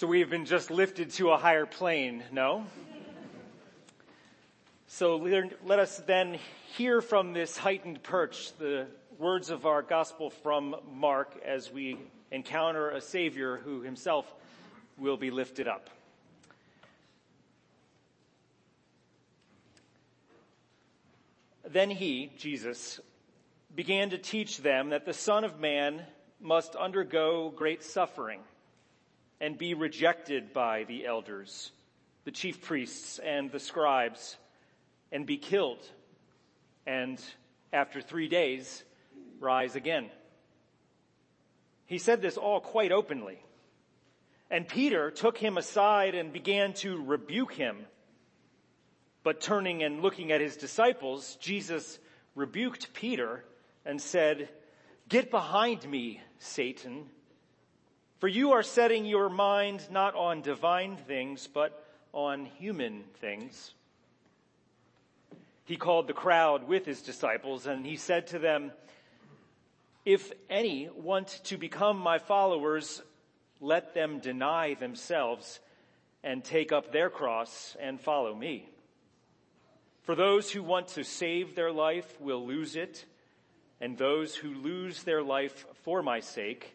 So we have been just lifted to a higher plane, no? So let us then hear from this heightened perch the words of our gospel from Mark as we encounter a Savior who himself will be lifted up. Then he, Jesus, began to teach them that the Son of Man must undergo great suffering and be rejected by the elders, the chief priests and the scribes, and be killed, and after three days, rise again. He said this all quite openly. And Peter took him aside and began to rebuke him. But turning and looking at his disciples, Jesus rebuked Peter and said, Get behind me, Satan. For you are setting your mind not on divine things, but on human things. He called the crowd with his disciples and he said to them, If any want to become my followers, let them deny themselves and take up their cross and follow me. For those who want to save their life will lose it, and those who lose their life for my sake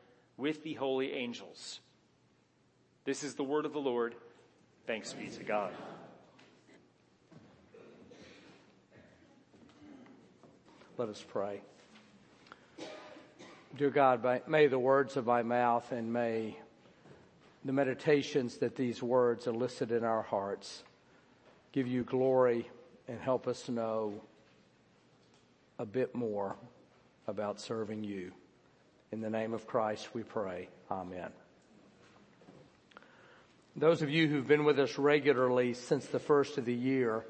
with the holy angels. This is the word of the Lord. Thanks be to God. Let us pray. Dear God, may the words of my mouth and may the meditations that these words elicit in our hearts give you glory and help us know a bit more about serving you. In the name of Christ we pray. Amen. Those of you who've been with us regularly since the first of the year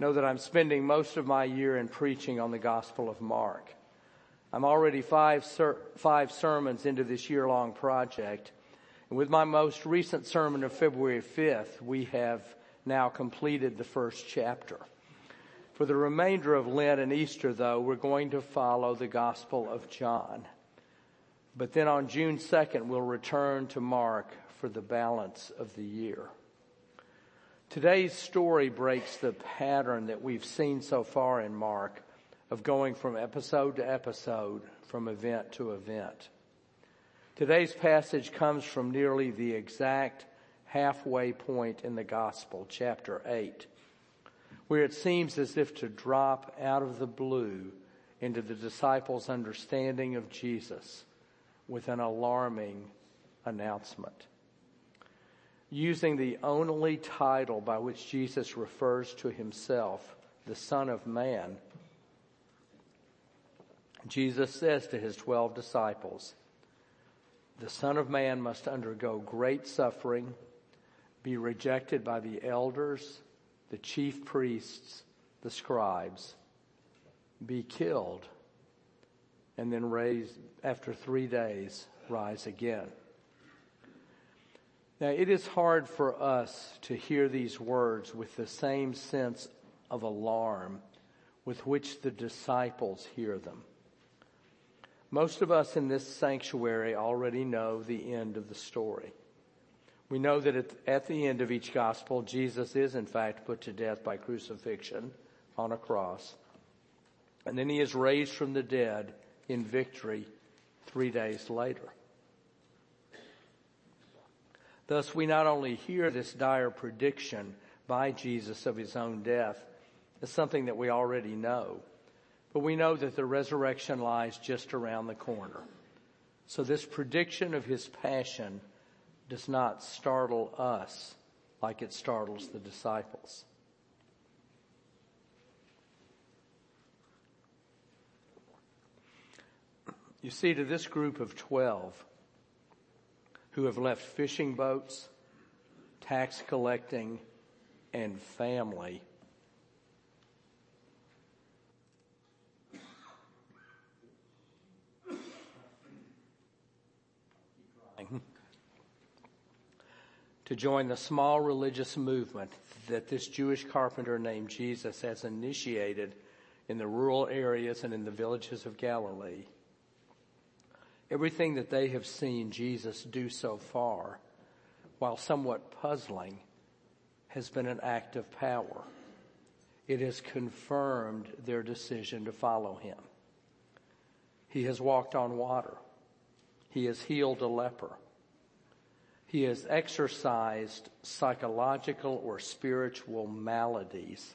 know that I'm spending most of my year in preaching on the Gospel of Mark. I'm already five, ser- five sermons into this year long project. And with my most recent sermon of February 5th, we have now completed the first chapter. For the remainder of Lent and Easter, though, we're going to follow the Gospel of John. But then on June 2nd, we'll return to Mark for the balance of the year. Today's story breaks the pattern that we've seen so far in Mark of going from episode to episode, from event to event. Today's passage comes from nearly the exact halfway point in the gospel, chapter 8, where it seems as if to drop out of the blue into the disciples' understanding of Jesus with an alarming announcement. Using the only title by which Jesus refers to himself, the Son of Man, Jesus says to his twelve disciples, the Son of Man must undergo great suffering, be rejected by the elders, the chief priests, the scribes, be killed, and then raised after three days, rise again. Now, it is hard for us to hear these words with the same sense of alarm with which the disciples hear them. Most of us in this sanctuary already know the end of the story. We know that at, at, the end of each gospel, Jesus is in fact put to death by crucifixion on a cross. And then he is raised from the dead in victory three days later. Thus, we not only hear this dire prediction by Jesus of his own death as something that we already know, but we know that the resurrection lies just around the corner. So this prediction of his passion does not startle us like it startles the disciples. You see, to this group of 12 who have left fishing boats, tax collecting, and family. to join the small religious movement that this Jewish carpenter named Jesus has initiated in the rural areas and in the villages of Galilee. Everything that they have seen Jesus do so far, while somewhat puzzling, has been an act of power. It has confirmed their decision to follow him. He has walked on water. He has healed a leper. He has exorcised psychological or spiritual maladies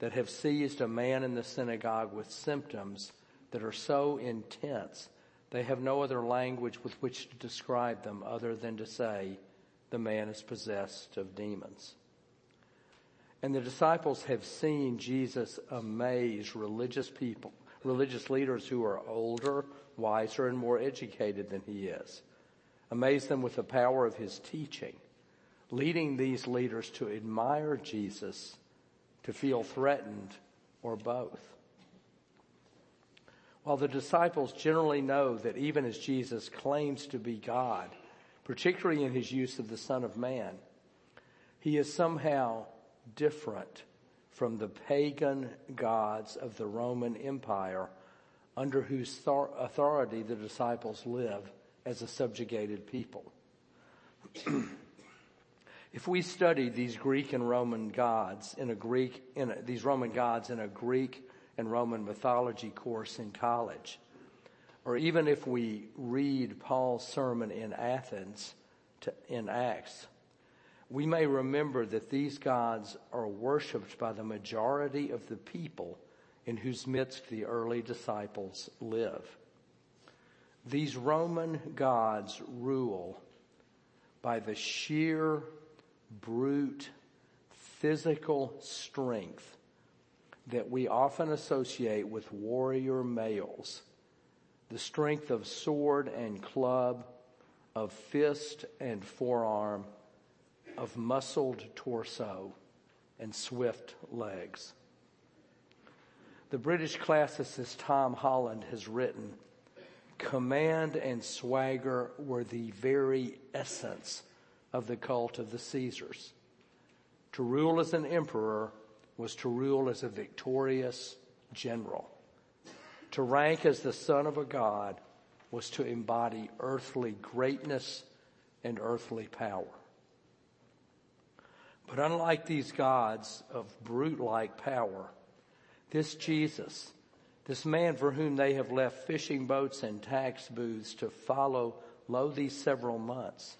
that have seized a man in the synagogue with symptoms that are so intense they have no other language with which to describe them other than to say the man is possessed of demons. And the disciples have seen Jesus amaze religious people, religious leaders who are older, wiser, and more educated than he is amaze them with the power of his teaching, leading these leaders to admire Jesus, to feel threatened, or both. While the disciples generally know that even as Jesus claims to be God, particularly in his use of the Son of Man, he is somehow different from the pagan gods of the Roman Empire under whose authority the disciples live as a subjugated people. if we study these Greek and Roman gods in a Greek, in a, these Roman gods in a Greek and Roman mythology course in college, or even if we read Paul's sermon in Athens to, in Acts, we may remember that these gods are worshiped by the majority of the people in whose midst the early disciples live. These Roman gods rule by the sheer, brute, physical strength that we often associate with warrior males. The strength of sword and club, of fist and forearm, of muscled torso and swift legs. The British classicist Tom Holland has written, command and swagger were the very essence of the cult of the Caesars. To rule as an emperor was to rule as a victorious general. To rank as the son of a god was to embody earthly greatness and earthly power. But unlike these gods of brute-like power, this Jesus this man for whom they have left fishing boats and tax booths to follow lo these several months.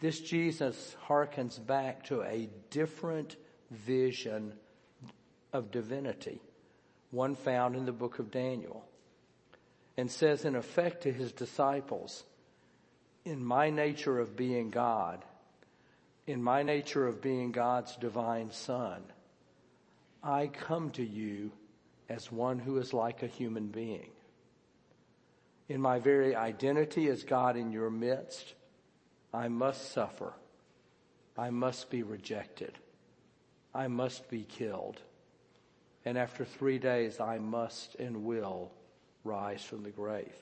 This Jesus harkens back to a different vision of divinity, one found in the book of Daniel, and says in effect to his disciples, in my nature of being God, in my nature of being God's divine son, I come to you as one who is like a human being. In my very identity as God in your midst, I must suffer. I must be rejected. I must be killed. And after three days, I must and will rise from the grave.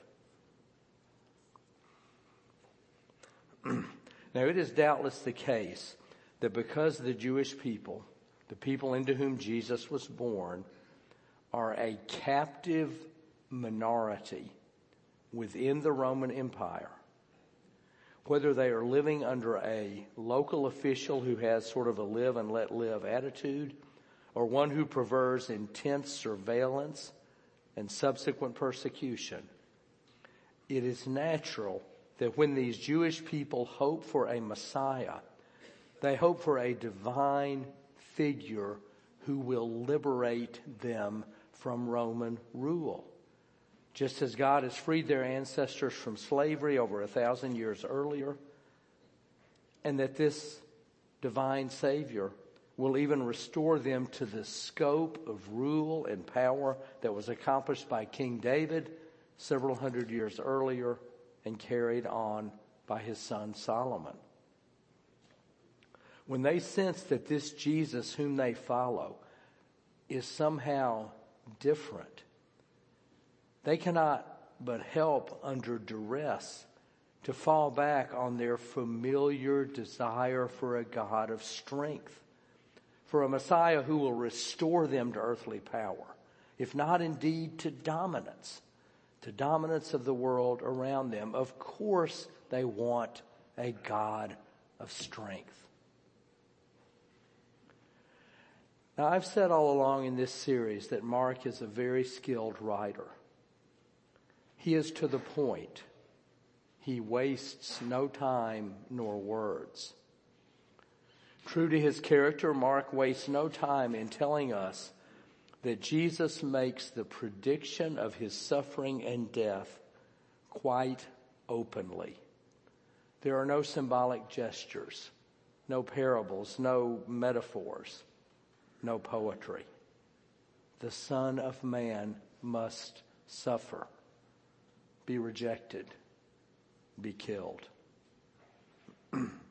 now, it is doubtless the case that because the Jewish people, the people into whom Jesus was born, are a captive minority within the Roman Empire, whether they are living under a local official who has sort of a live and let live attitude, or one who prefers intense surveillance and subsequent persecution, it is natural that when these Jewish people hope for a Messiah, they hope for a divine figure who will liberate them from Roman rule. Just as God has freed their ancestors from slavery over a thousand years earlier, and that this divine Savior will even restore them to the scope of rule and power that was accomplished by King David several hundred years earlier and carried on by his son Solomon. when they sense that this Jesus whom they follow is somehow different, they cannot but help under duress to fall back on their familiar desire for a God of strength, for a Messiah who will restore them to earthly power, if not indeed to dominance, to dominance of the world around them. Of course, they want a God of strength. Now, I've said all along in this series that Mark is a very skilled writer. He is to the point. He wastes no time nor words. True to his character, Mark wastes no time in telling us that Jesus makes the prediction of his suffering and death quite openly. There are no symbolic gestures, no parables, no metaphors, no poetry. The Son of Man must suffer, be rejected, be killed.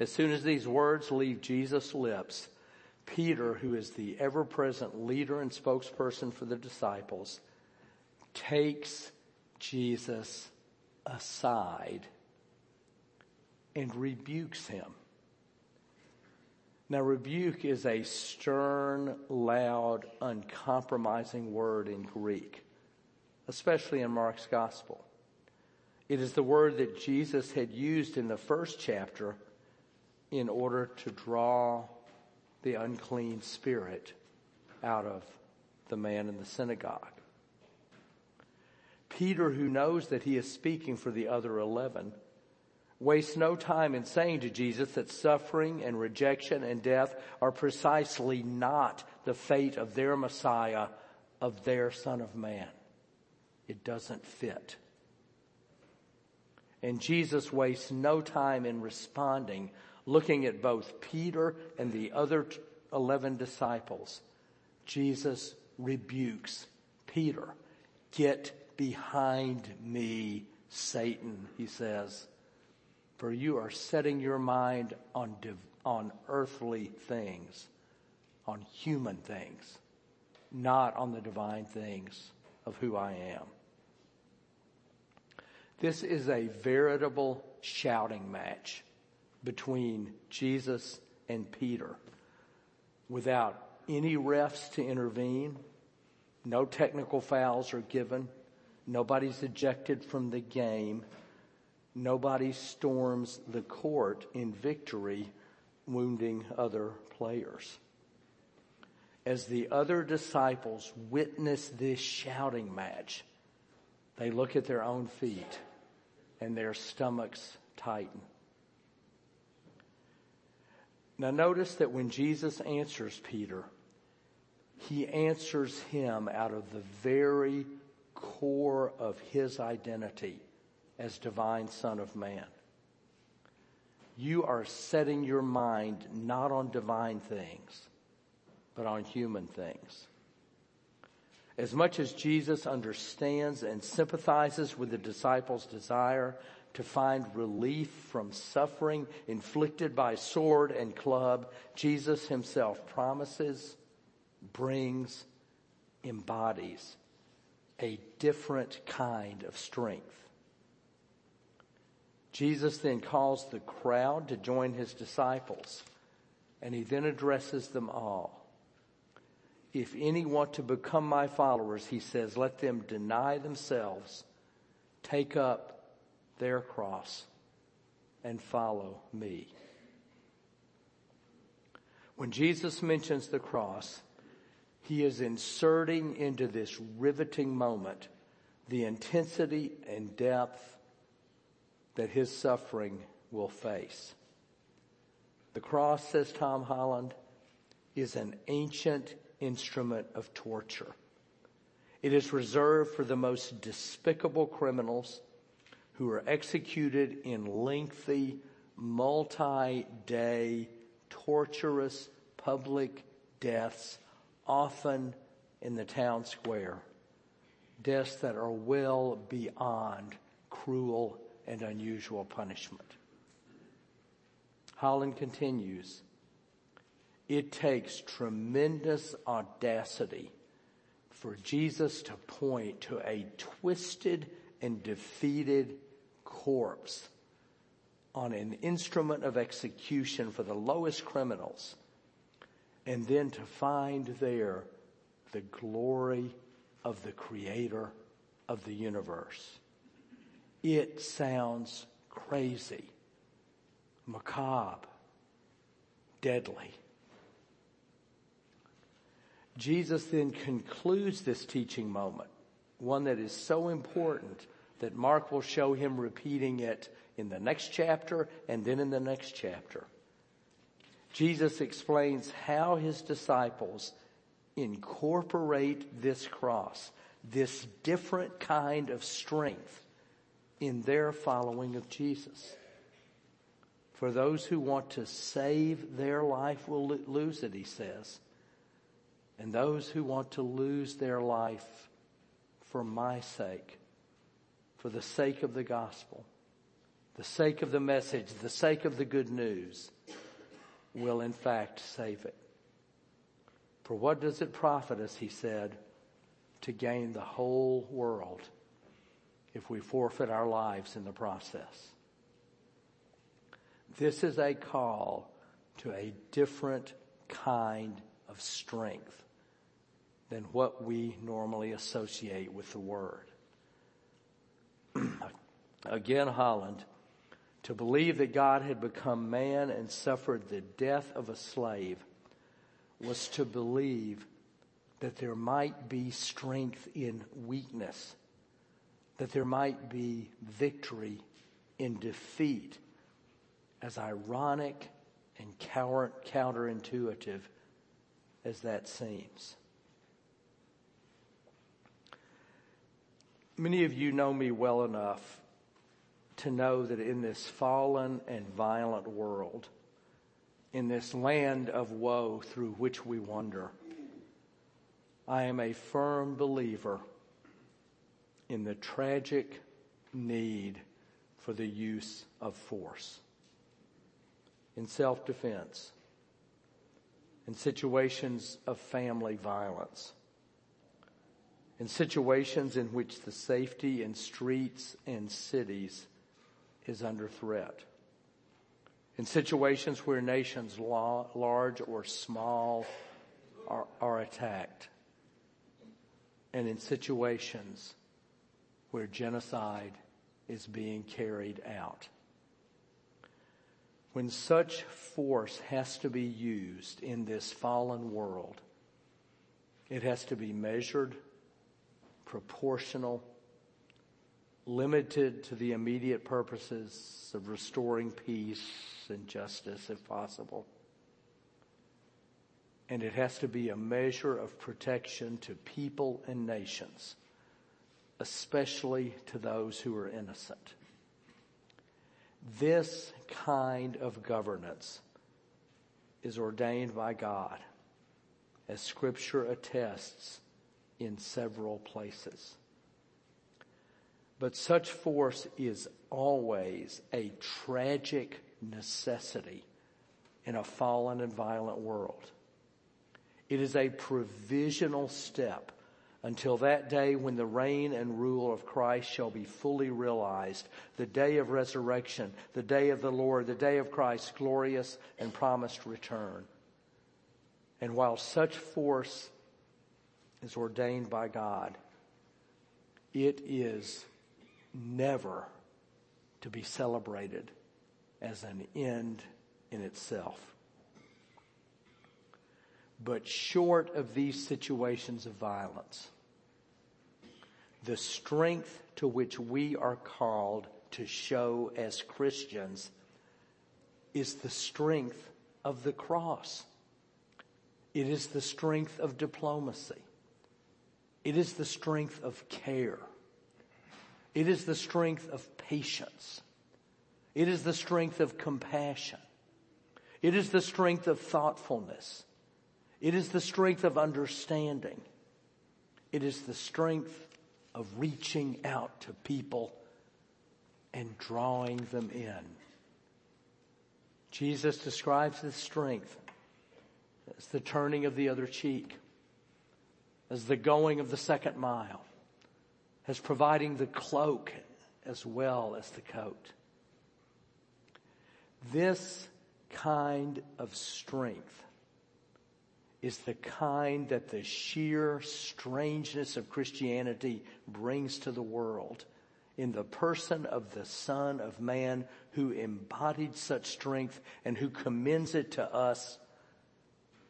as soon as these words leave Jesus' lips, Peter, who is the ever present leader and spokesperson for the disciples, takes Jesus aside and rebukes him. Now, rebuke is a stern, loud, uncompromising word in Greek, especially in Mark's gospel. It is the word that Jesus had used in the first chapter in order to draw the unclean spirit out of the man in the synagogue. Peter, who knows that he is speaking for the other 11, wastes no time in saying to Jesus that suffering and rejection and death are precisely not the fate of their Messiah, of their Son of Man. It doesn't fit. And Jesus wastes no time in responding, looking at both Peter and the other 11 disciples. Jesus rebukes Peter. Get behind me, Satan, he says, for you are setting your mind on, div- on earthly things, on human things, not on the divine things of who I am. This is a veritable shouting match between Jesus and Peter without any refs to intervene. No technical fouls are given. Nobody's ejected from the game. Nobody storms the court in victory, wounding other players. As the other disciples witness this shouting match, they look at their own feet and their stomachs tighten. Now notice that when Jesus answers Peter, he answers him out of the very core of his identity as divine son of man. You are setting your mind not on divine things, but on human things. As much as Jesus understands and sympathizes with the disciples' desire to find relief from suffering inflicted by sword and club, Jesus himself promises, brings, embodies a different kind of strength. Jesus then calls the crowd to join his disciples, and he then addresses them all. If any want to become my followers, he says, let them deny themselves, take up their cross, and follow me. When Jesus mentions the cross, he is inserting into this riveting moment the intensity and depth that his suffering will face. The cross, says Tom Holland, is an ancient instrument of torture. It is reserved for the most despicable criminals who are executed in lengthy, multi-day, torturous public deaths, often in the town square. Deaths that are well beyond cruel and unusual punishment. Holland continues, it takes tremendous audacity for Jesus to point to a twisted and defeated corpse on an instrument of execution for the lowest criminals and then to find there the glory of the creator of the universe. It sounds crazy, macabre, deadly. Jesus then concludes this teaching moment, one that is so important that Mark will show him repeating it in the next chapter and then in the next chapter. Jesus explains how his disciples incorporate this cross, this different kind of strength in their following of Jesus. For those who want to save their life will lose it, he says. And those who want to lose their life for my sake, for the sake of the gospel, the sake of the message, the sake of the good news, will in fact save it. For what does it profit us, he said, to gain the whole world if we forfeit our lives in the process? This is a call to a different kind of strength than what we normally associate with the word. Again, Holland, to believe that God had become man and suffered the death of a slave was to believe that there might be strength in weakness, that there might be victory in defeat, as ironic and counterintuitive as that seems. Many of you know me well enough to know that in this fallen and violent world, in this land of woe through which we wander, I am a firm believer in the tragic need for the use of force in self-defense, in situations of family violence, in situations in which the safety in streets and cities is under threat. In situations where nations large or small are, are attacked. And in situations where genocide is being carried out. When such force has to be used in this fallen world, it has to be measured, proportional, limited to the immediate purposes of restoring peace and justice if possible. And it has to be a measure of protection to people and nations, especially to those who are innocent. This kind of governance is ordained by God, as scripture attests in several places. But such force is always a tragic necessity in a fallen and violent world. It is a provisional step until that day when the reign and rule of Christ shall be fully realized, the day of resurrection, the day of the Lord, the day of Christ's glorious and promised return. And while such force is ordained by God, it is never to be celebrated as an end in itself. But short of these situations of violence, the strength to which we are called to show as Christians is the strength of the cross. It is the strength of diplomacy. It is the strength of care. It is the strength of patience. It is the strength of compassion. It is the strength of thoughtfulness. It is the strength of understanding. It is the strength of reaching out to people and drawing them in Jesus describes this strength as the turning of the other cheek, as the going of the second mile, as providing the cloak as well as the coat. This kind of strength is the kind that the sheer strangeness of Christianity brings to the world in the person of the Son of Man who embodied such strength and who commends it to us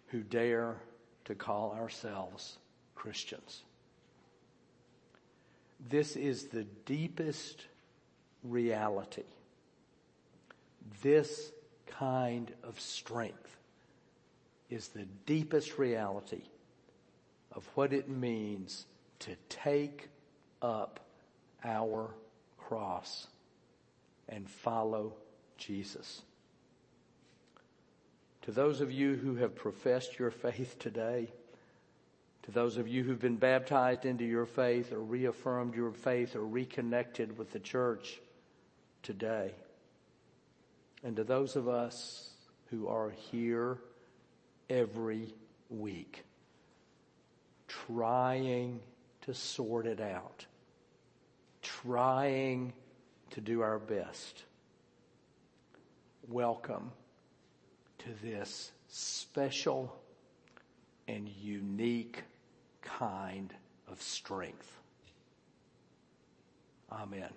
who dare to call ourselves Christians. This is the deepest reality. This kind of strength is the deepest reality of what it means to take up our cross and follow Jesus. To those of you who have professed your faith today, to those of you who've been baptized into your faith or reaffirmed your faith or reconnected with the church today, and to those of us who are here every week, trying to sort it out, trying to do our best. Welcome to this special and unique kind of strength. Amen.